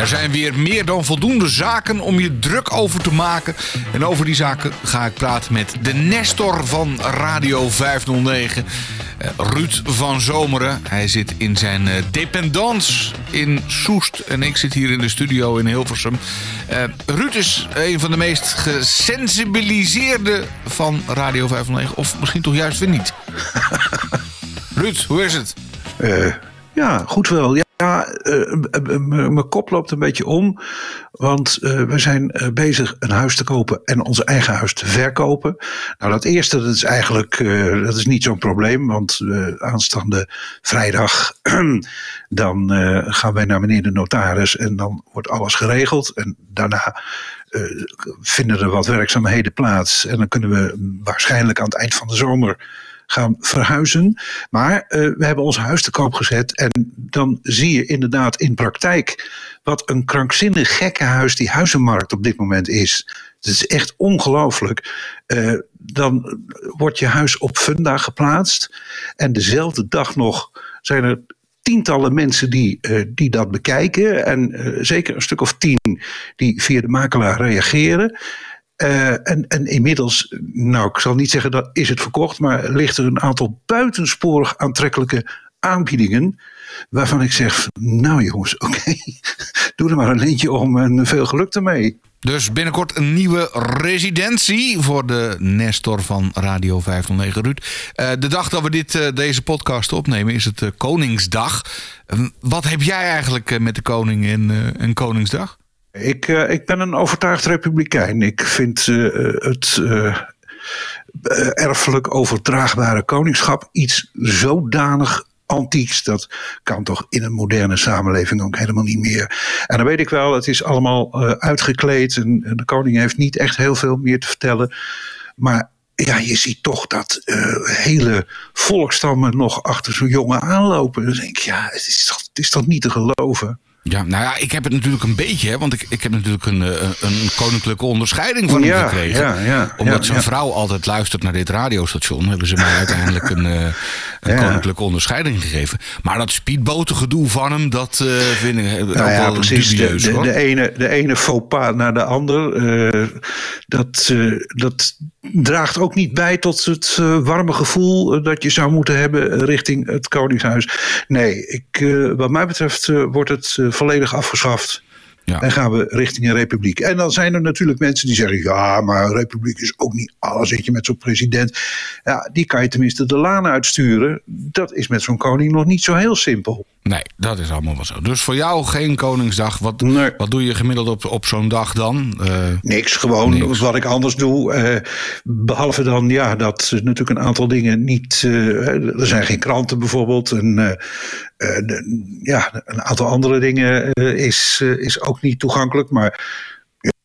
Er zijn weer meer dan voldoende zaken om je druk over te maken. En over die zaken ga ik praten met de Nestor van Radio 509. Uh, Ruud van Zomeren. Hij zit in zijn uh, dependance in Soest. En ik zit hier in de studio in Hilversum. Uh, Ruud is een van de meest gesensibiliseerde van Radio 509. Of misschien toch juist weer niet. Ruud, hoe is het? ja, goed wel. Ja. Ja, uh, mijn kop loopt een beetje om. Want uh, we zijn bezig een huis te kopen en ons eigen huis te verkopen. Nou, dat eerste dat is eigenlijk dat is niet zo'n probleem. Want aanstaande vrijdag dan gaan wij naar meneer de notaris en dan wordt alles geregeld. En daarna vinden er wat werkzaamheden plaats. En dan kunnen we waarschijnlijk aan het eind van de zomer gaan verhuizen. Maar uh, we hebben ons huis te koop gezet. En dan zie je inderdaad in praktijk wat een krankzinnig gekke huis die huizenmarkt op dit moment is. Het is echt ongelooflijk. Uh, dan wordt je huis op funda geplaatst. En dezelfde dag nog zijn er tientallen mensen die, uh, die dat bekijken. En zeker een stuk of tien die via de makelaar reageren. Uh, en, en inmiddels, nou ik zal niet zeggen dat is het verkocht, maar ligt er een aantal buitensporig aantrekkelijke aanbiedingen. Waarvan ik zeg, nou jongens, oké, doe er maar een lintje om en veel geluk ermee. Dus binnenkort een nieuwe residentie voor de Nestor van Radio 509 Ruud. Uh, de dag dat we dit, uh, deze podcast opnemen is het Koningsdag. wat heb jij eigenlijk met de koning en, en Koningsdag? Ik, uh, ik ben een overtuigd republikein. Ik vind uh, het uh, erfelijk overdraagbare koningschap iets zodanig antieks. Dat kan toch in een moderne samenleving ook helemaal niet meer. En dan weet ik wel, het is allemaal uitgekleed en, en de koning heeft niet echt heel veel meer te vertellen. Maar ja, je ziet toch dat hele volkstammen nog achter zo'n jongen aanlopen. Dan denk ik, ja, is, toch, het is toch niet te geloven. Ja, nou ja, ik heb het natuurlijk een beetje, hè, want ik, ik heb natuurlijk een, een, een koninklijke onderscheiding van hem ja, gekregen. Ja, ja, Omdat zijn vrouw altijd luistert naar dit radiostation, hebben ze mij uiteindelijk een, een koninklijke onderscheiding gegeven. Maar dat speedbotengedoe van hem, dat uh, vind ik nou ook wel precies, dubieus. De, de, de, ene, de ene faux pas naar de ander, uh, dat, uh, dat draagt ook niet bij tot het warme gevoel dat je zou moeten hebben richting het Koningshuis. Nee, ik, wat mij betreft wordt het volledig afgeschaft. Ja. En gaan we richting een republiek. En dan zijn er natuurlijk mensen die zeggen: ja, maar een republiek is ook niet alles. Zit je met zo'n president. Ja, die kan je tenminste de laan uitsturen. Dat is met zo'n koning nog niet zo heel simpel. Nee, dat is allemaal wel zo. Dus voor jou geen Koningsdag. Wat, nee. wat doe je gemiddeld op, op zo'n dag dan? Uh, niks, gewoon niks. wat ik anders doe. Uh, behalve dan ja, dat natuurlijk een aantal dingen niet. Uh, er zijn geen kranten bijvoorbeeld. En, ja, een aantal andere dingen is, is ook niet toegankelijk. Maar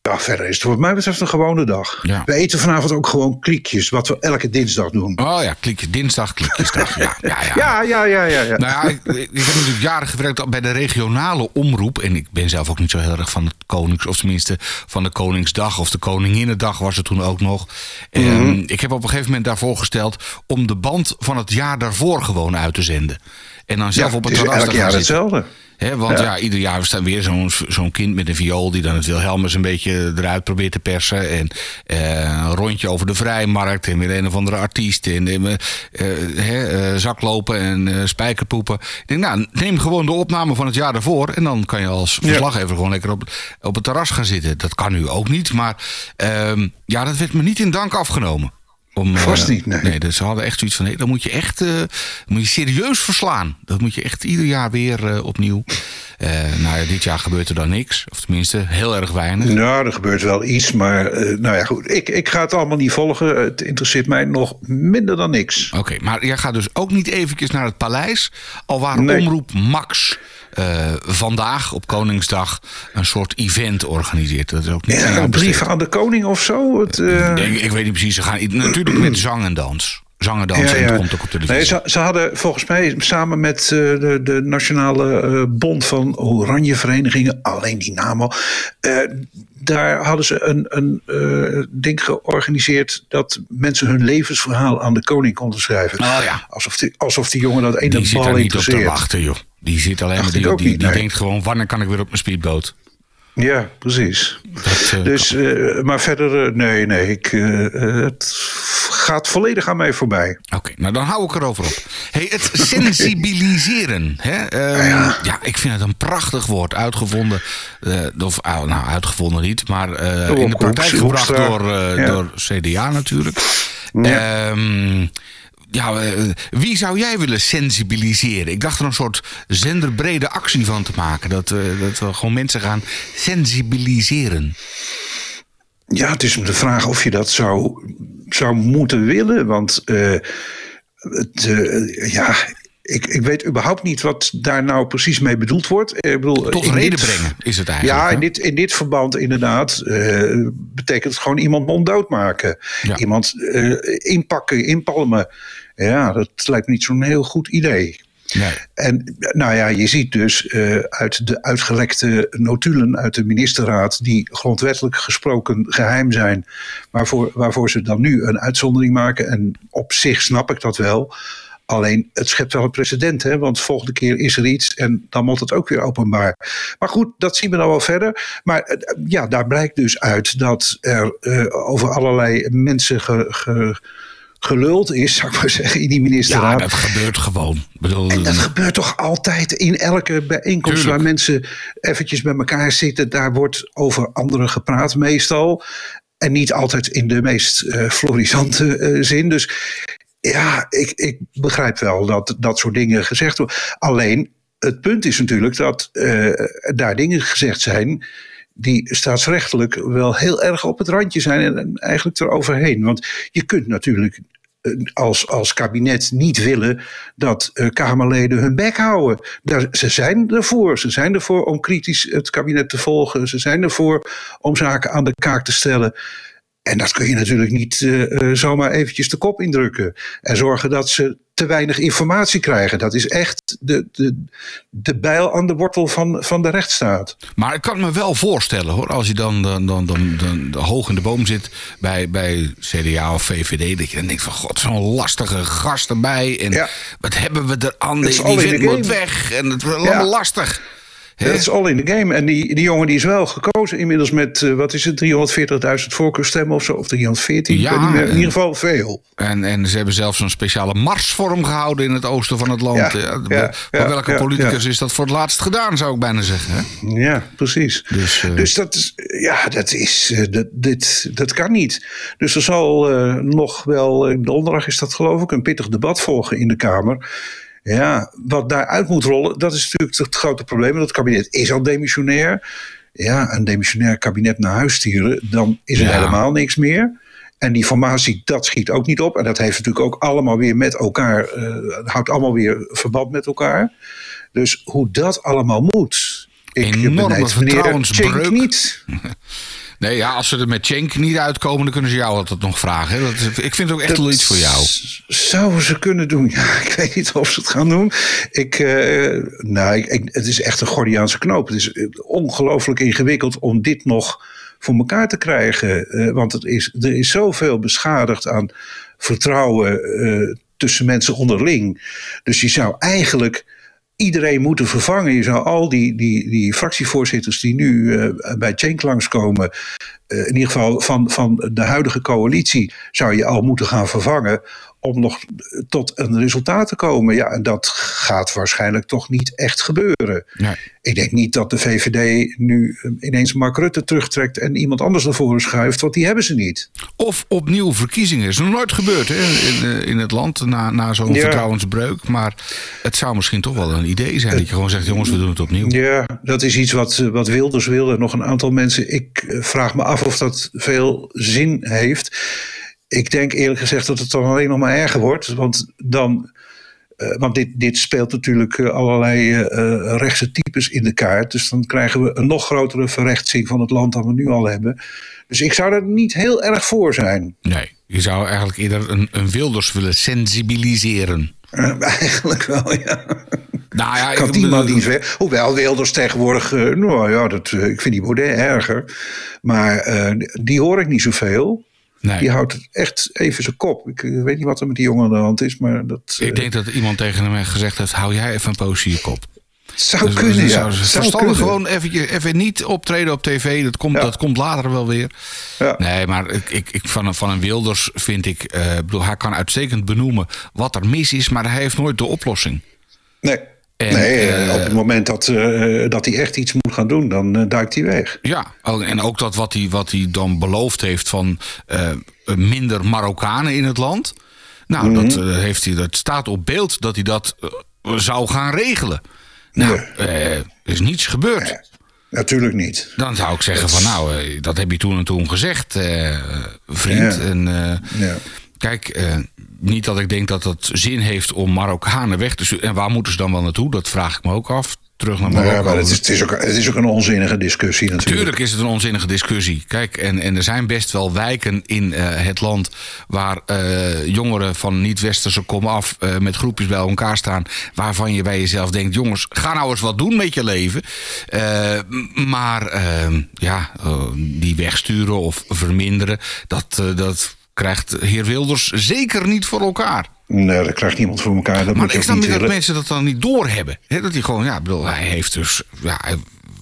ja, verder is het wat mij betreft een gewone dag. Ja. We eten vanavond ook gewoon kliekjes, wat we elke dinsdag doen. Oh ja, kliekjes, dinsdag, kliekjesdag. Ja, ja, ja. ja, ja, ja, ja, Nou ja, ik, ik, heb natuurlijk jaren gewerkt bij de regionale omroep. En ik ben zelf ook niet zo heel erg van het Konings, of tenminste van de Koningsdag of de Koninginnedag was het toen ook nog. Mm -hmm. ik heb op een gegeven moment daarvoor gesteld om de band van het jaar daarvoor gewoon uit te zenden. En dan zelf op het terras elk jaar hetzelfde. He, want ja. ja. ieder jaar staat weer zo'n zo'n kind met een viool die dan het Wilhelmus een beetje eruit probeert te persen. En uh, een rondje over de vrijmarkt en weer een of andere artiest. En uh, uh, zaklopen en spijkerpoepen. Ik denk, nou, neem gewoon de opname van het jaar daarvoor. En dan kan je als verslaggever ja. gewoon lekker op, op het terras gaan zitten. Dat kan nu ook niet. Maar ehm, ja, dat werd me niet in dank afgenomen. Om, Vast niet, nee. nee. Dus ze hadden echt zoiets van, nee, dat moet je echt uh, moet je serieus verslaan. Dat moet je echt ieder jaar weer uh, opnieuw. Uh, nou ja, dit jaar gebeurt er dan niks. Of tenminste, heel erg weinig. Nou, er gebeurt wel iets, maar nou ja, goed. Ik, ik ga het allemaal niet volgen. Het interesseert mij nog minder dan niks. Oké, okay, maar jij gaat dus ook niet eventjes naar het paleis. Al waar nee. Omroep Max uh, vandaag op Koningsdag een soort event organiseert. Dat is ook niet ja, een brief aan de koning of zo? Het, uh... ik, ik, weet niet precies. Ze gaan natuurlijk met zang en dans. Zang en dans ja, ja. en komt ook op televisie. Nee, ze, ze, hadden volgens mij samen met uh, de, de Nationale Bond van Oranje Verenigingen, alleen die naam al, daar hadden ze een, een ding georganiseerd dat mensen hun levensverhaal aan de koning konden schrijven. Oh, ja. alsof, die, alsof die jongen dat ene die bal zit niet op te wachten, joh. Die zit alleen maar, die, die, die, die denkt gewoon, wanneer kan ik weer op mijn speedboot? Ja, precies. dus, uh, maar verder, uh, nee, nee, ik, het gaat volledig aan mij voorbij. Oké, nou dan hou ik erover op. Hey, het sensibiliseren. Hè? Um, ja. ja. ik vind het een prachtig woord. Uitgevonden, of nou, uitgevonden niet, maar in de praktijk gebracht door, ja. door CDA natuurlijk. Ja. Um, ja, eh, wie zou jij willen sensibiliseren? Ik dacht er een soort zenderbrede actie van te maken. Dat, uh, dat we gewoon mensen gaan sensibiliseren. Ja, het is de vraag of je dat zou, zou moeten willen. Want uh, het, ja, ik, ik weet überhaupt niet wat daar nou precies mee bedoeld wordt. Ik bedoel, Tot reden brengen is het eigenlijk. Ja, in dit, in dit verband inderdaad uh, betekent het gewoon iemand monddood maken. Iemand uh, inpakken, inpalmen. Ja, dat lijkt me niet zo'n heel goed idee. Nee. En nou ja, je ziet dus uh, uit de uitgelekte notulen uit de ministerraad, die grondwettelijk gesproken geheim zijn, waarvoor, waarvoor ze dan nu een uitzondering maken. En op zich snap ik dat wel. Alleen het schept wel een precedent, hè? want volgende keer is er iets en dan moet het ook weer openbaar. Maar goed, dat zien we dan wel verder. Maar eh, ja, daar blijkt dus uit dat er uh, over allerlei mensen ge, ge, geluld is, zou ik maar zeggen, in die ministerraad. Ja, dat gebeurt gewoon. Bedoel, en dat gebeurt toch altijd in elke bijeenkomst waar mensen eventjes bij elkaar zitten. Daar wordt over anderen gepraat meestal. En niet altijd in de meest uh, florisante uh, zin. Dus ja, ik, ik begrijp wel dat dat soort dingen gezegd worden. Alleen, het punt is natuurlijk dat uh, daar dingen gezegd zijn die staatsrechtelijk wel heel erg op het randje zijn en eigenlijk eroverheen. Want je kunt natuurlijk eh, als, als kabinet niet willen dat uh, Kamerleden hun bek houden. Daar, ze zijn ervoor. Ze zijn ervoor om kritisch het kabinet te volgen. Ze zijn ervoor om zaken aan de kaak te stellen. En dat kun je natuurlijk niet uh, zomaar eventjes de kop indrukken. En zorgen dat ze te weinig informatie krijgen. Dat is echt de, de, de bijl aan de wortel van, van de rechtsstaat. Maar ik kan me wel voorstellen hoor, als je dan, dan, dan, dan, dan hoog in de boom zit bij, bij CDA of VVD, dat je dan denkt van god, zo'n lastige gast erbij. En wat hebben we er aan? Die, vindt moet weg en het is allemaal lastig. Dat is all in the game. En die, die jongen die is wel gekozen inmiddels met, uh, wat is het, 340.000 voorkeurstemmen of zo. Of 314, ja, meer, in ieder geval veel. En, en ze hebben zelfs een speciale marsvorm gehouden in het oosten van het land. Ja, ja, ja welke politicus is dat voor het laatst gedaan, zou ik bijna zeggen. Hè? Ja, precies. Dus, uh, dus dat is, ja, dat is, uh, dat, dit, dat kan niet. Dus er zal nog wel, donderdag is dat geloof ik, een pittig debat volgen in de Kamer. Ja, wat daaruit moet rollen, dat is natuurlijk het grote probleem. Dat kabinet is al demissionair. Ja, een demissionair kabinet naar huis sturen, dan is er helemaal niks meer. En die formatie, dat schiet ook niet op. En dat heeft natuurlijk ook allemaal weer met elkaar, uh, houdt allemaal weer verband met elkaar. Dus hoe dat allemaal moet. Ik Enorme vertrouwensbreuk. niet. Nee, ja, als ze er met Cenk niet uitkomen, dan kunnen ze jou altijd nog vragen. Dat, ik vind het ook echt wel iets voor jou. Zouden ze kunnen doen? Ja, ik weet niet of ze het gaan doen. Ik, uh, nou, ik, het is echt een Gordiaanse knoop. Het is eh, ongelooflijk ingewikkeld om dit nog voor elkaar te krijgen. Uh, want het is, er is zoveel beschadigd aan vertrouwen uh, tussen mensen onderling. Dus je zou eigenlijk iedereen moeten vervangen. Je zou al die, die, die fractievoorzitters die nu uh, bij Cenk langskomen, uh, in ieder geval van, van de huidige coalitie, zou je al moeten gaan vervangen om nog tot een resultaat te komen. Ja, en dat gaat waarschijnlijk toch niet echt gebeuren. Nee. Ik denk niet dat de VVD nu ineens Mark Rutte terugtrekt en iemand anders naar voren schuift, want die hebben ze niet. Of opnieuw verkiezingen. is nog nooit gebeurd hè, in, in het land na, na zo'n vertrouwensbreuk. Maar het zou misschien toch wel een idee zijn dat je gewoon zegt: jongens, we doen het opnieuw. Ja, dat is iets wat, wat Wilders wil en nog een aantal mensen. Ik vraag me af of dat veel zin heeft ik denk eerlijk gezegd dat het dan alleen nog maar erger wordt. Want dan. Uh, want dit, dit speelt natuurlijk uh, allerlei uh, rechtse types in de kaart. Dus dan krijgen we een nog grotere verrechtsing van het land dan we nu al hebben. Dus ik zou er niet heel erg voor zijn. Nee, je zou eigenlijk eerder een, een Wilders willen sensibiliseren. eigenlijk wel, ja. Nou ja, kan die man niet weg. Hoewel Wilders tegenwoordig, nou ja, dat, ik vind die Baudet erger. Maar die hoor ik niet zoveel. Nee. Die houdt echt even zijn kop. Ik weet niet wat er met die jongen aan de hand is, maar dat... Ik denk dat iemand tegen hem gezegd heeft, hou jij even een poosje je kop. zou dus, kunnen, dus, ja. Verstandig gewoon even, even niet optreden op tv. Dat komt, dat komt later wel weer. Ja. Nee, maar ik, ik, ik, van, van een Wilders vind ik... Uh, bedoel, hij kan uitstekend benoemen wat er mis is... maar hij heeft nooit de oplossing. Nee. Nee, uh, op het moment dat, uh, dat hij echt iets moet gaan doen, dan uh, duikt hij weg. Ja, en ook dat wat hij, wat hij dan beloofd heeft van minder Marokkanen in het land. Nou, dat, mhm. heeft hij, dat staat op beeld dat hij dat zou gaan regelen. Nou, er is niets gebeurd. Natuurlijk niet. Dan zou ik zeggen van nou, dat heb je toen en toen gezegd, vriend. Ja. En, ja. Kijk, niet dat ik denk dat het zin heeft om Marokkanen weg te sturen. En waar moeten ze dan wel naartoe? Dat vraag ik me ook af. Terug naar Marokko. Ja, maar het is, het, is ook, het is ook een onzinnige discussie natuurlijk. Tuurlijk is het een onzinnige discussie. Kijk, en, en er zijn best wel wijken in uh, het land... waar uh, jongeren van niet-westerse kom af uh, met groepjes bij elkaar staan... waarvan je bij jezelf denkt... jongens, ga nou eens wat doen met je leven. maar ja, die wegsturen of verminderen... dat, dat krijgt heer Wilders zeker niet voor elkaar. Nee, dat krijgt niemand voor elkaar. Dat maar ik snap niet dat mensen dat dan niet doorhebben. He, dat hij gewoon, ja, bedoel, hij heeft dus, ja, hij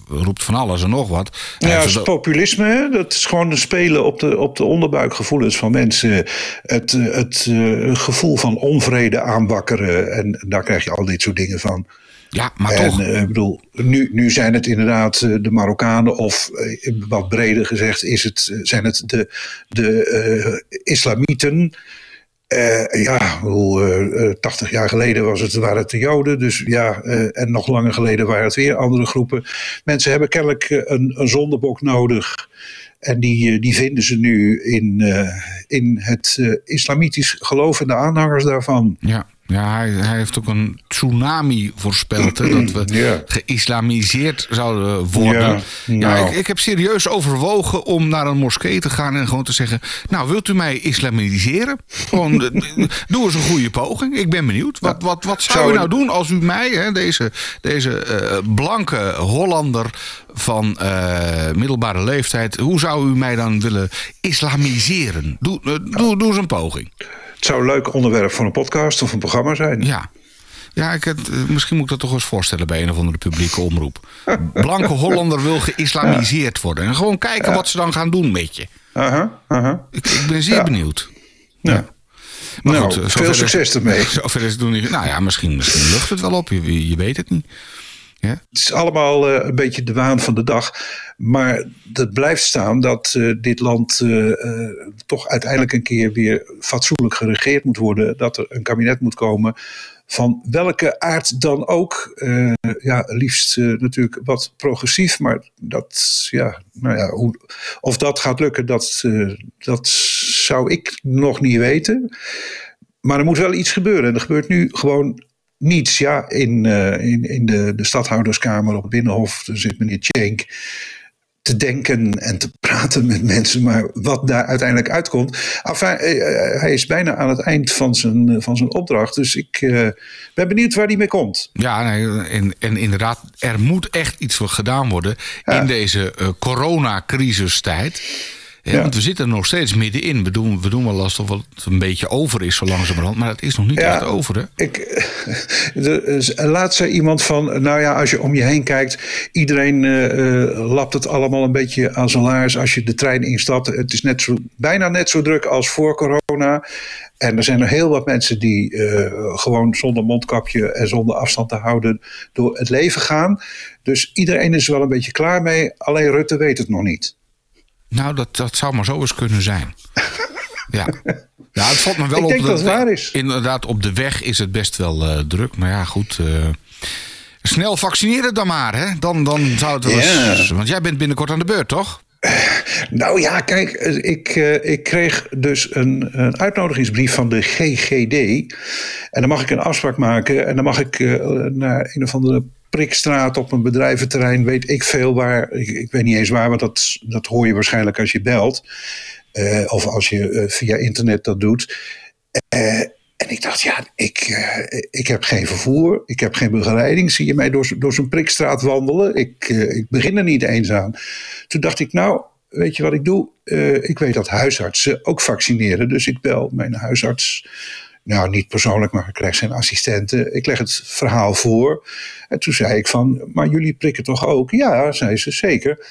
roept van alles en nog wat. Ja, dat is populisme. Hè? Dat is gewoon spelen op de, op de onderbuikgevoelens van mensen. Het, het uh, gevoel van onvrede aanwakkeren. En daar krijg je al dit soort dingen van. Ja, maar en, toch. Uh, bedoel, nu, nu zijn het inderdaad uh, de Marokkanen, of uh, wat breder gezegd, is het, zijn het de, de islamieten. ja, bedoel, 80 jaar geleden was het, waren het de Joden, dus ja, en nog langer geleden waren het weer andere groepen. Mensen hebben kennelijk een, een zondebok nodig. En die, die vinden ze nu in, in het islamitisch geloof en de aanhangers daarvan. Ja. Ja, hij, hij, heeft ook een tsunami voorspeld. Hè, dat we geïslamiseerd zouden worden. Ja, ja ik, ik, heb serieus overwogen om naar een moskee te gaan en gewoon te zeggen: Nou, wilt u mij islamiseren? Gewoon, doe eens een goede poging. Ik ben benieuwd. Wat, wat, wat zou, u nou doen als u mij, hè, deze, deze uh, blanke Hollander van uh, middelbare leeftijd, hoe zou u mij dan willen islamiseren? Doe, uh, doe, doe eens een poging. Het zou een leuk onderwerp voor een podcast of een programma zijn. Ja. Ja, ik het, eh, misschien moet ik dat toch eens voorstellen bij een of andere publieke omroep. Blanke Hollander wil geïslamiseerd worden. En gewoon kijken wat ze dan gaan doen met je. Aha. Ik, ik ben zeer benieuwd. Ja. Maar nou, goed, eh, veel succes ermee. Zover is het doen niet. Nou ja, misschien, misschien lucht het wel op. Je, je weet het niet. Ja? Het is allemaal uh, een beetje de waan van de dag. Maar het blijft staan dat uh, dit land uh, toch uiteindelijk een keer weer fatsoenlijk geregeerd moet worden. Dat er een kabinet moet komen van welke aard dan ook. ja, liefst natuurlijk wat progressief, maar dat, ja, nou ja, hoe, of dat gaat lukken, dat, dat zou ik nog niet weten. Maar er moet wel iets gebeuren. En er gebeurt nu gewoon niets. Ja, in, uh, in, in de, de stadhouderskamer op Binnenhof zit meneer Tjenk te denken en te praten met mensen, maar wat daar uiteindelijk uitkomt. Enfin, uh, hij is bijna aan het eind van zijn, van zijn opdracht, dus ik uh, ben benieuwd waar hij mee komt. Ja, nee, en, en inderdaad, er moet echt iets voor gedaan worden ja. in deze coronacrisistijd. Ja, Want we zitten er nog steeds middenin. We doen, we doen wel alsof het een beetje over is zo langzamerhand. Maar het is nog niet ja, echt over. Hè? Ik, laat ze iemand van... Nou ja, als je om je heen kijkt... Iedereen uh, lapt het allemaal een beetje aan zijn laars als je de trein instapt. Het is net zo, bijna net zo druk als voor corona. En er zijn er heel wat mensen die uh, gewoon zonder mondkapje en zonder afstand te houden door het leven gaan. Dus iedereen is er wel een beetje klaar mee. Alleen Rutte weet het nog niet. Nou, dat, dat zou maar zo eens kunnen zijn. ja. ja, het valt me wel Ik op. Denk dat het waar is. Inderdaad, op de weg is het best wel uh, druk. Maar ja, goed. Uh, snel vaccineren dan maar, hè? Dan, dan zou het wel eens. Want jij bent binnenkort aan de beurt, toch? Nou ja, kijk, ik, ik kreeg dus een, een, uitnodigingsbrief van de GGD. En dan mag ik een afspraak maken. En dan mag ik naar een of andere prikstraat op een bedrijventerrein, weet ik veel waar. Ik, ik, weet niet eens waar, want dat, dat hoor je waarschijnlijk als je belt. Uh, of als je uh, via internet dat doet. Uh, en ik dacht, ja, ik, ik heb geen vervoer, ik heb geen begeleiding. Zie je mij door, door zo'n prikstraat wandelen? Ik, ik begin er niet eens aan. Toen dacht ik, nou, weet je wat ik doe? ik weet dat huisartsen ook vaccineren. Dus ik bel mijn huisarts Nou, niet persoonlijk, maar ik krijg zijn assistenten. Ik leg het verhaal voor. En toen zei ik van, maar jullie prikken toch ook? Ja, zei ze, zeker.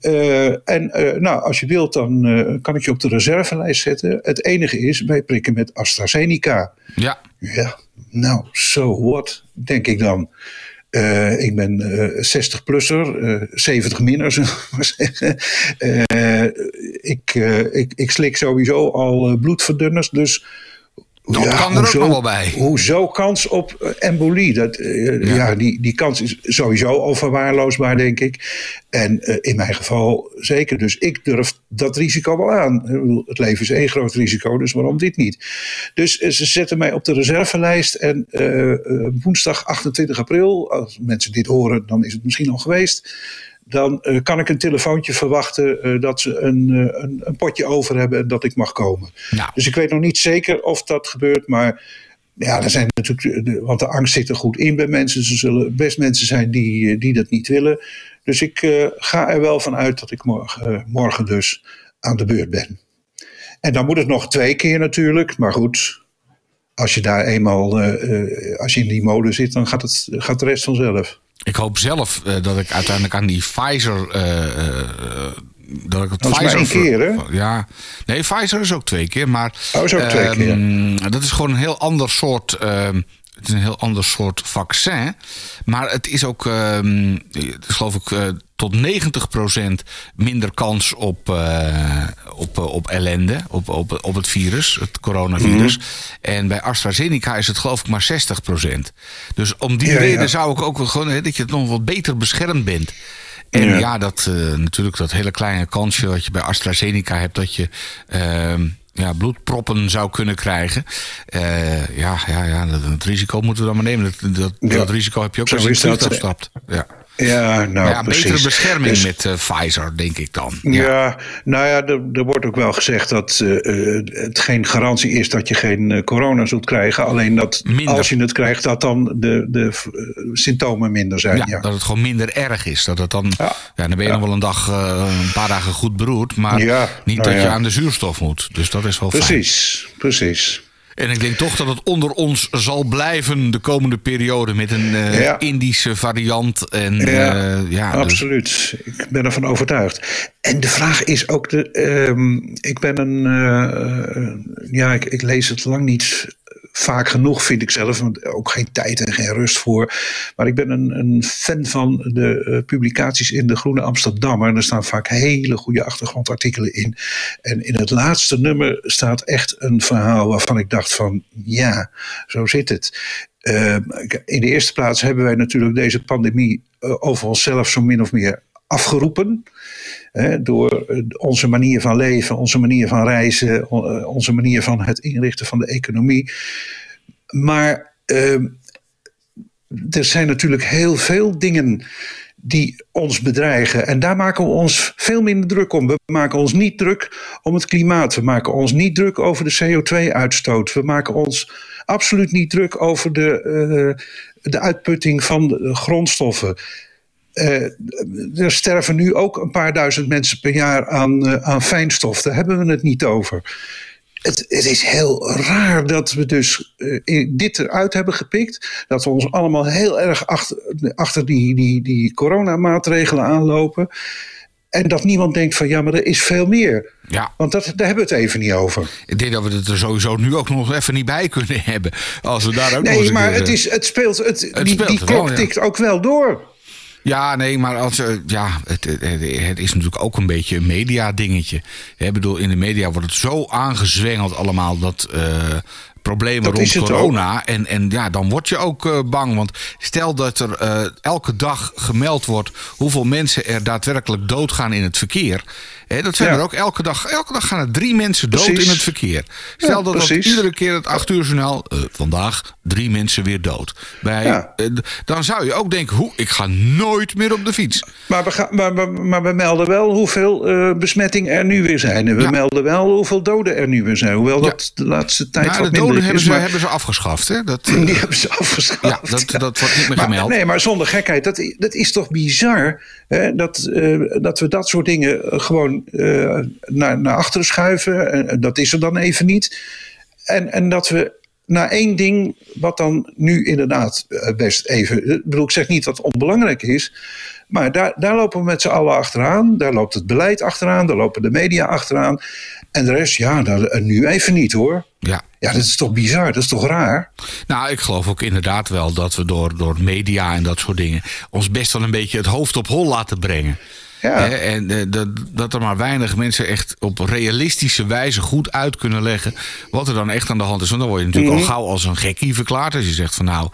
Uh, en uh, nou, als je wilt, dan uh, kan ik je op de reservelijst zetten. Het enige is, wij prikken met AstraZeneca. Ja. Ja, nou, so what, denk ik dan. Uh, ik ben uh, 60-plusser, uh, 70 minner, zullen we maar zeggen. ik, ik, ik slik sowieso al bloedverdunners, dus dat ja, kan er hoezo, ook nog wel bij. Hoezo kans op embolie? Dat, uh, ja. ja, die, die kans is sowieso al verwaarloosbaar, denk ik. En uh, in mijn geval zeker. Dus ik durf dat risico wel aan. Het leven is één groot risico, dus waarom dit niet? Dus uh, ze zetten mij op de reservelijst. En woensdag 28 april, als mensen dit horen, dan is het misschien al geweest dan uh, kan ik een telefoontje verwachten uh, dat ze een, uh, een, een, potje over hebben en dat ik mag komen. Nou. Dus ik weet nog niet zeker of dat gebeurt, maar ja, er zijn natuurlijk, want de angst zit er goed in bij mensen. Er zullen best mensen zijn die, die dat niet willen. Dus ik ga er wel van uit dat ik morgen, morgen dus aan de beurt ben. En dan moet het nog twee keer natuurlijk, maar goed. Als je daar eenmaal, als je in die mode zit, dan gaat, het, gaat de rest vanzelf. Ik hoop zelf uh, dat ik uiteindelijk aan die Pfizer. Uh, uh, dat ik het dat Pfizer. Is maar één keer, hè? Ja. Nee, Pfizer is ook twee keer. Maar. Oh, is ook twee keer. Um, dat is gewoon een heel ander soort. Ehm, het is een heel ander soort vaccin. Maar het is ook, um, is geloof ik, uh, tot 90% minder kans op, uh, op, op ellende, op, op, op het virus, het coronavirus. Mm -hmm. En bij AstraZeneca is het geloof ik maar 60%. Dus om die ja, reden ja. zou ik ook wel gewoon, hè, dat je het nog wat beter beschermd bent. En ja, ja dat, uh, natuurlijk dat hele kleine kansje wat je bij AstraZeneca hebt, dat je ja, bloedproppen zou kunnen krijgen. Uh, ja, ja, ja dat, dat, risico moeten we dan maar nemen. Dat, dat, ja. dat risico heb je ook als je het stapt. Ja. Ja, nou, ja, precies. betere bescherming dus, met uh, Pfizer, denk ik dan. Ja, ja nou ja, er, er, wordt ook wel gezegd dat uh, het geen garantie is dat je geen uh, corona zult krijgen. Alleen dat minder. als je het krijgt, dat dan de, de symptomen minder zijn. Ja, ja, dat het gewoon minder erg is. Dat het dan, ja, dan ben je nog wel een dag, een paar dagen goed beroerd. Maar niet nou dat je aan de zuurstof moet. Dus dat is wel precies, fijn. Precies, en ik denk toch dat het onder ons zal blijven de komende periode met een uh, ja. Indische variant. En, ja, uh, ja absoluut. Dus... Ik ben ervan overtuigd. En de vraag is ook: de, um, ik ben een. Uh, ja, ik, ik, lees het lang niet vaak genoeg, vind ik zelf. Ook geen tijd en geen rust voor. Maar ik ben een, een fan van de uh, publicaties in de Groene Amsterdammer. En er staan vaak hele goede achtergrondartikelen in. En in het laatste nummer staat echt een verhaal waarvan ik dacht van ja, zo zit het. Uh, in de eerste plaats hebben wij natuurlijk deze pandemie uh, over onszelf zo min of meer afgeroepen. Hè, door onze manier van leven, onze manier van reizen, onze manier van het inrichten van de economie. Maar uh, er zijn natuurlijk heel veel dingen die ons bedreigen. En daar maken we ons veel minder druk om. We maken ons niet druk om het klimaat. We maken ons niet druk over de CO2-uitstoot. We maken ons absoluut niet druk over de, uh, de uitputting van grondstoffen. Uh, er sterven nu ook een paar duizend mensen per jaar aan, uh, aan fijnstof. Daar hebben we het niet over. Het, het is heel raar dat we dus uh, dit eruit hebben gepikt. Dat we ons allemaal heel erg achter, achter die, die, die coronamaatregelen aanlopen. En dat niemand denkt van ja, maar er is veel meer. Ja. Want dat, daar hebben we het even niet over. Ik denk dat we het er sowieso nu ook nog even niet bij kunnen hebben. Als we daar ook nee, nog maar keer, het, is, het speelt. Het, het die speelt die klok tikt ook wel door. Ja, nee, maar als, uh, ja, het, het, is natuurlijk ook een beetje een media-dingetje. Ik bedoel, in de media wordt het zo aangezwengeld allemaal dat. Uh, problemen Dat rond corona. En, en ja, dan word je ook uh, bang. Want stel dat er elke dag gemeld wordt hoeveel mensen er daadwerkelijk doodgaan in het verkeer. Dat zijn Ja. er ook elke dag. Elke dag gaan er drie mensen dood Precies. in het verkeer. Stel Ja, dat, dat iedere keer het acht uur journaal. eh, vandaag drie mensen weer dood. Bij, Ja. eh, dan zou je ook denken, hoe, ik ga nooit meer op de fiets. Maar we, gaan, maar, maar, maar we melden wel hoeveel eh, besmettingen er nu weer zijn. En we melden wel hoeveel doden er nu weer zijn. Hoewel dat de laatste tijd Nou, wat de minder doden hebben is. ze, maar hebben ze afgeschaft. Hè? Dat, die hebben ze afgeschaft. ja, dat, dat wordt niet meer gemeld. nee, maar zonder gekheid. Dat, dat is toch bizar hè, dat, dat we dat soort dingen eh, gewoon eh, naar, naar achteren schuiven. En dat is er dan even niet. En, en dat we naar één ding, wat dan nu inderdaad best even. Ik bedoel, ik zeg niet dat het onbelangrijk is. Maar daar, daar lopen we met z'n allen achteraan. Daar loopt het beleid achteraan. Daar lopen de media achteraan. En de rest, ja, daar, nu even niet hoor. Ja. Ja, dat is toch bizar, dat is toch raar? Nou, ik geloof ook inderdaad wel dat we door, door media en dat soort dingen ons best wel een beetje het hoofd op hol laten brengen. Ja. En eh, dat, dat er maar weinig mensen echt op realistische wijze goed uit kunnen leggen wat er dan echt aan de hand is. Want dan word je natuurlijk al mhm. gauw als een gekkie verklaard als je zegt van nou.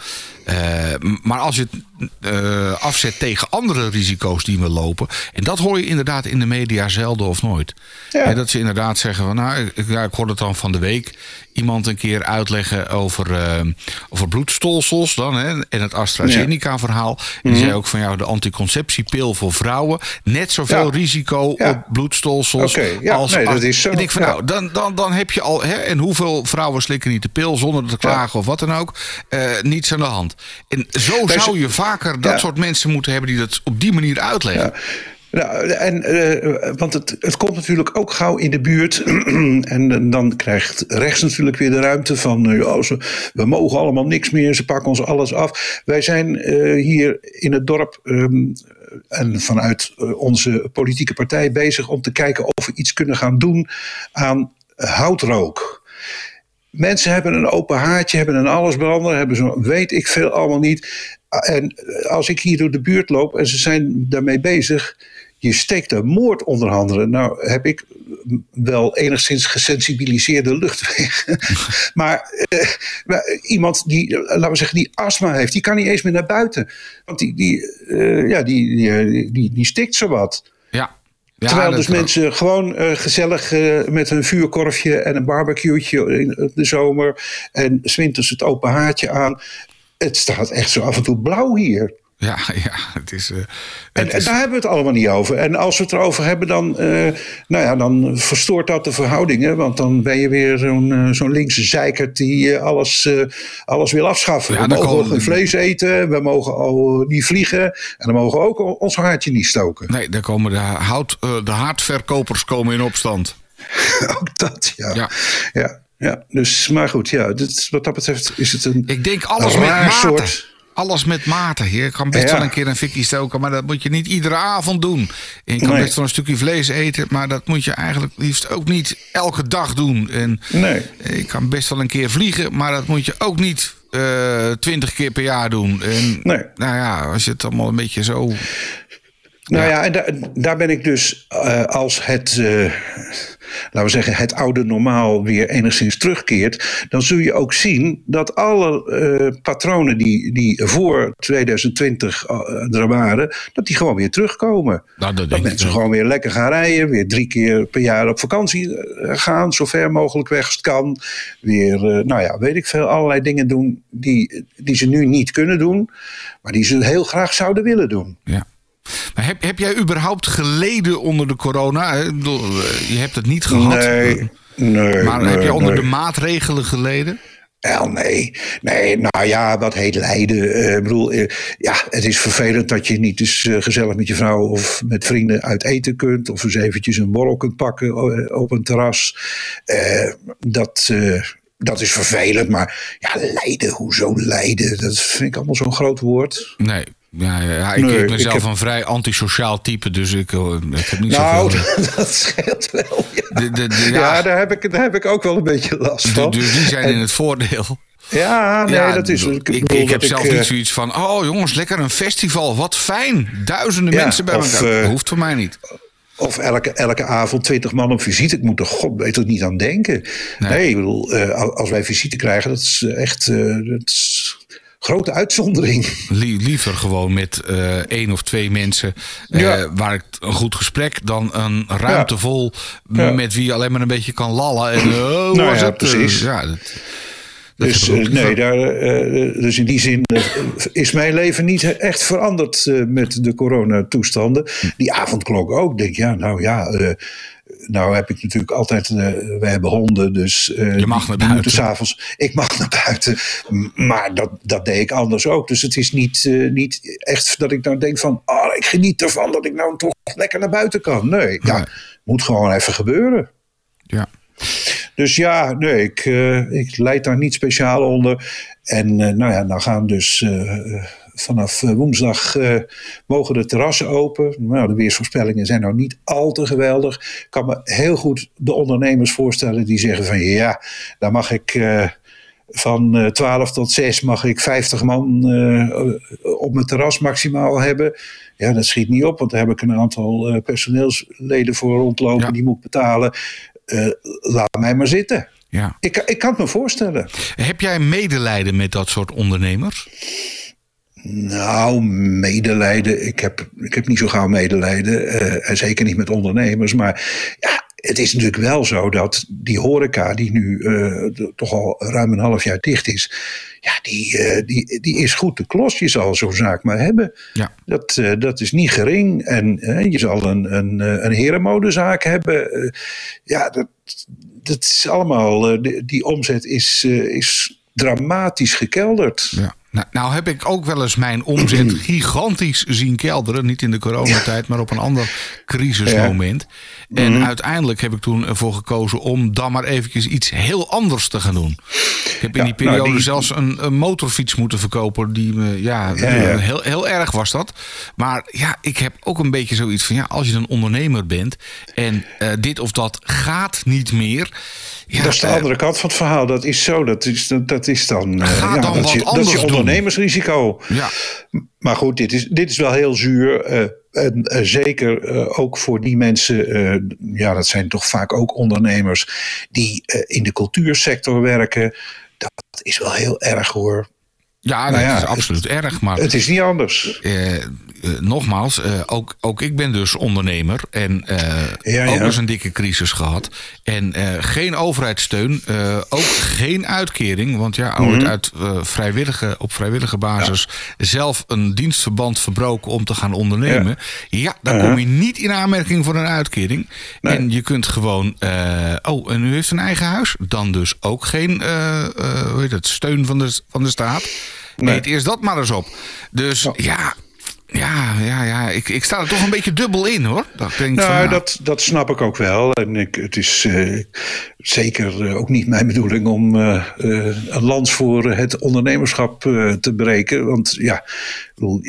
Uh, maar als je het uh, afzet tegen andere risico's die we lopen. En dat hoor je inderdaad in de media zelden of nooit. Ja. dat ze inderdaad zeggen van nou, ik, ja, ik hoorde het dan van de week iemand een keer uitleggen over, uh, over bloedstolsels dan, hè, en het AstraZeneca-verhaal. En die mhm. zei ook van jou, de anticonceptiepil voor vrouwen, net zoveel risico op bloedstolsels als... Nee, dat is zo. En ik van nou, dan, dan, dan heb je al... Hè, en hoeveel vrouwen slikken niet de pil zonder te klagen of wat dan ook? Uh, niets aan de hand. En zo zou je vaker dat soort mensen moeten hebben die dat op die manier uitleggen. Nou, en, uh, want het, het komt natuurlijk ook gauw in de buurt. en dan krijgt rechts natuurlijk weer de ruimte van. Uh, ja, ze, we mogen allemaal niks meer, ze pakken ons alles af. Wij zijn uh, hier in het dorp. Um, en vanuit onze politieke partij bezig om te kijken of we iets kunnen gaan doen aan houtrook. Mensen hebben een open haartje, hebben een allesbrander, hebben zo weet ik veel allemaal niet. En als ik hier door de buurt loop en ze zijn daarmee bezig, je steekt een moord onder handen. Nou heb ik wel enigszins gesensibiliseerde luchtwegen. maar eh, iemand die, laten we zeggen, die astma heeft, die kan niet eens meer naar buiten. Want die, die, uh, ja, die, die, die, die stikt zowat. Ja. Ja, Terwijl dus mensen gewoon uh, gezellig uh, met een vuurkorfje en een barbecueetje in de zomer. En zwinters het open haartje aan. Het staat echt zo af en toe blauw hier. Ja, ja, het is. Uh, en, daar hebben we het allemaal niet over. En als we het erover hebben, dan, uh, nou ja, dan verstoort dat de verhoudingen. Want dan ben je weer zo'n uh, zo'n linkse zeikert die alles, alles wil afschaffen. Ja, we mogen geen vlees eten, we mogen al niet vliegen. En dan mogen we ook ons haartje niet stoken. Nee, daar komen de, hout, de haardverkopers komen in opstand. ook dat, ja. ja. ja. Ja, dus, maar goed, ja, dit, wat dat betreft is het een. Ik denk alles met mate. soort alles met mate. Je kan best wel een keer een fikkie stoken, maar dat moet je niet iedere avond doen. En je kan best wel een stukje vlees eten, maar dat moet je eigenlijk liefst ook niet elke dag doen. En nee. je kan best wel een keer vliegen, maar dat moet je ook niet eh, twintig keer per jaar doen. En, nee. Nou ja, als je het allemaal een beetje zo. Nou ja, en daar, daar ben ik dus uh, als het. Uh, laten we zeggen, het oude normaal weer enigszins terugkeert, dan zul je ook zien dat alle uh, patronen die, die voor 2020 uh, eh, er waren, dat die gewoon weer terugkomen. Nou, dat, dat mensen gewoon weer lekker gaan rijden, weer drie keer per jaar op vakantie eh, gaan, zo ver mogelijk weg als het kan. Weer, nou ja, weet ik veel, allerlei dingen doen die, die ze nu niet kunnen doen, maar die ze heel graag zouden willen doen. Ja. Maar heb, heb jij überhaupt geleden onder de corona? Eh, je hebt het niet gehad. Nee, nee. Maar heb je onder de maatregelen geleden? Wel, nee. Nee, nou ja, wat heet lijden. Uh, ik bedoel, uh, ja, het is vervelend dat je niet eens uh, gezellig met je vrouw of met vrienden uit eten kunt. Of eens eventjes een borrel kunt pakken op een terras. dat, dat is vervelend, maar ja, lijden, hoezo lijden? Dat vind ik allemaal zo'n groot woord. Nee, ja, ja, ik, nee, ik ik heb... een vrij antisociaal type, dus ik, eh, ik heb niet nou, zoveel... Nou, dat scheelt wel, ja. De, de, de, ja. ja, daar, heb ik, daar heb ik ook wel een beetje last van. Dus die zijn en... in het voordeel. Ja, nee, ja, dat is... Ik, ik, ik heb zelf niet eh, zoiets van... Oh jongens, lekker een festival, wat fijn. Duizenden ja, mensen bij of, elkaar. Dat hoeft voor mij niet. Of elke, elke avond twintig man op visite. Ik moet er god beter niet aan denken. Nee, nee ik bedoel, als wij visite krijgen, dat is echt... dat is, grote uitzondering. Liever gewoon met uh, één of twee mensen uh, waar ik een goed gesprek dan een ruimte vol met wie je alleen maar een beetje kan lallen. En, uh, nou ja, het? precies. ja, dat, dus, nee, daar, dus in die zin is mijn leven niet echt veranderd met de coronatoestanden. Die avondklok ook. Denk ja, nou ja, nou heb ik natuurlijk altijd, uh, we hebben honden, dus uh, je mag naar buiten. S'avonds, ik mag naar buiten, maar dat, dat deed ik anders ook. Dus het is niet, uh, niet echt dat ik nou denk van, oh, ik geniet ervan dat ik nou toch lekker naar buiten kan. Nee, ja, moet gewoon even gebeuren. Ja. Dus ja, nee, ik, ik leid daar niet speciaal onder. En nou ja, dan gaan dus vanaf woensdag mogen de terrassen open. Nou, de weersvoorspellingen zijn nou niet al te geweldig. Ik kan me heel goed de ondernemers voorstellen die zeggen van ja, daar mag ik van uh, 12 tot 6 mag ik 50 man uh, op mijn terras maximaal hebben. Ja, dat schiet niet op, want daar heb ik een aantal personeelsleden voor rondlopen. Ja. Die moet betalen. laat mij maar zitten. Ja. Ik, ik kan het me voorstellen. Heb jij medelijden met dat soort ondernemers? Nou, medelijden. Ik heb, ik heb niet zo gauw medelijden. en zeker niet met ondernemers. Maar ja, het is natuurlijk wel zo dat die horeca, die nu uh, toch al ruim een half jaar dicht is, ja, die, uh, die, die is goed de klos. Je zal zo'n zaak maar hebben. Ja. Dat, dat is niet gering. En je zal een, een, een herenmodezaak hebben. ja, dat, dat is allemaal, die, die omzet is, is dramatisch gekelderd. Ja. Nou, nou, heb ik ook wel eens mijn omzet gigantisch zien kelderen. Niet in de coronatijd, maar op een ander crisismoment. En mhm. uiteindelijk heb ik toen ervoor gekozen om dan maar eventjes iets heel anders te gaan doen. Ik heb in die nou, periode zelfs een, een, motorfiets moeten verkopen. Die me, ja, Heel, heel erg was dat. Maar ja, ik heb ook een beetje zoiets van, ja, als je een ondernemer bent en uh, dit of dat gaat niet meer ja, dat is de uh, andere kant van het verhaal. Dat is zo. Dat is, dat, dat is dan. Uh, ja, dan dat, je, dat is je ondernemersrisico. Ja. Maar goed, dit is, dit is wel heel zuur. Uh, en zeker ook voor die mensen, ja, dat zijn toch vaak ook ondernemers die in de cultuursector werken. Dat is wel heel erg hoor. Ja, nou dat is absoluut erg. Maar het is niet anders. Eh, nogmaals, uh, ook, ook ik ben dus ondernemer. En uh, ook eens een dikke crisis gehad. En geen overheidssteun. ook geen uitkering. Want ja, mm -hmm. uit vrijwillige, op vrijwillige basis zelf een dienstverband verbroken om te gaan ondernemen. Ja, dan kom je niet in aanmerking voor een uitkering. Nee. En je kunt gewoon. oh, en u heeft een eigen huis? Dan dus ook geen hoe heet het, steun van de, van de staat. Nee. Eerst dat maar eens op. Dus ja ja, ja, ja. Ik, ik sta er toch een beetje dubbel in hoor. Dat denk nou, van, dat, dat snap ik ook wel. En ik, het is uh, zeker uh, ook niet mijn bedoeling om uh, een lans voor het ondernemerschap te breken. Want ja,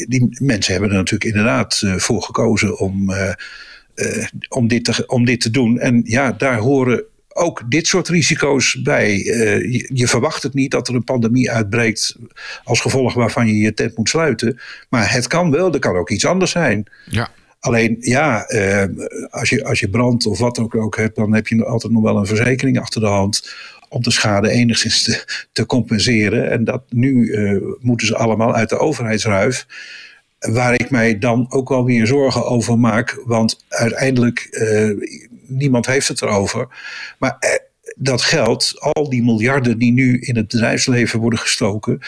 die mensen hebben er natuurlijk inderdaad voor gekozen om, om, dit te, om dit te doen. En ja, daar horen ook dit soort risico's bij. Uh, je, je, verwacht het niet dat er een pandemie uitbreekt als gevolg waarvan je je tent moet sluiten. Maar het kan wel, er kan ook iets anders zijn. Ja. Alleen ja, uh, als, je, als je brand of wat ook, ook hebt, dan heb je altijd nog wel een verzekering achter de hand om de schade enigszins te, te compenseren. En dat nu uh, moeten ze allemaal uit de overheidsruif. Waar ik mij dan ook wel weer zorgen over maak. Want uiteindelijk, niemand heeft het erover. Maar eh, dat geld, al die miljarden die nu in het bedrijfsleven worden gestoken,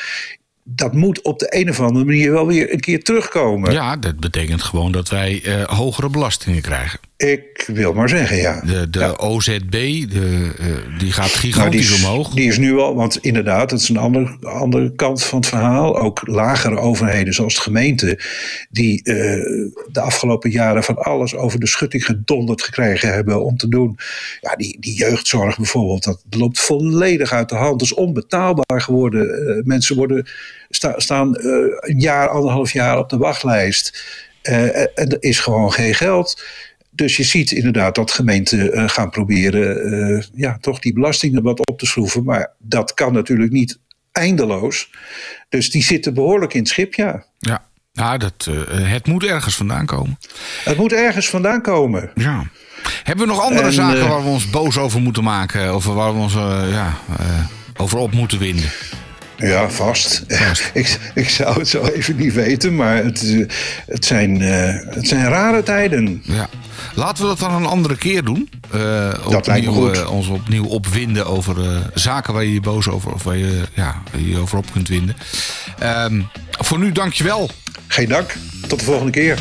dat moet op de een of andere manier wel weer een keer terugkomen. Ja, dat betekent gewoon dat wij uh, hogere belastingen krijgen. Ik wil maar zeggen, ja. De, de ja. OZB, de, uh, die gaat gigantisch nou, die is, omhoog. Die is nu al, want inderdaad, dat is een andere, andere kant van het verhaal. Ook lagere overheden, zoals de gemeente, die uh, de afgelopen jaren van alles over de schutting gedonderd gekregen hebben om te doen. Ja, die, die jeugdzorg bijvoorbeeld, dat loopt volledig uit de hand. Dat is onbetaalbaar geworden. Uh, mensen worden, sta, staan een jaar, anderhalf jaar op de wachtlijst. en er is gewoon geen geld. Dus je ziet inderdaad dat gemeenten uh, gaan proberen uh, ja, toch die belastingen wat op te schroeven. Maar dat kan natuurlijk niet eindeloos. Dus die zitten behoorlijk in het schip, ja. Ja, nou, dat, uh, het moet ergens vandaan komen. Het moet ergens vandaan komen. Ja. Hebben we nog andere en, zaken waar we ons boos over moeten maken? Of waar we ons ja, over op moeten winden? Ja, vast. vast. ik, ik zou het zo even niet weten, maar het, het, zijn, het zijn rare tijden. Ja. Laten we dat dan een andere keer doen. Uh, opnieuw, goed. Uh, ons opnieuw opwinden over uh, zaken waar je je boos over of waar je ja, je over op kunt winden. Um, voor nu dankjewel. Geen dank. Tot de volgende keer.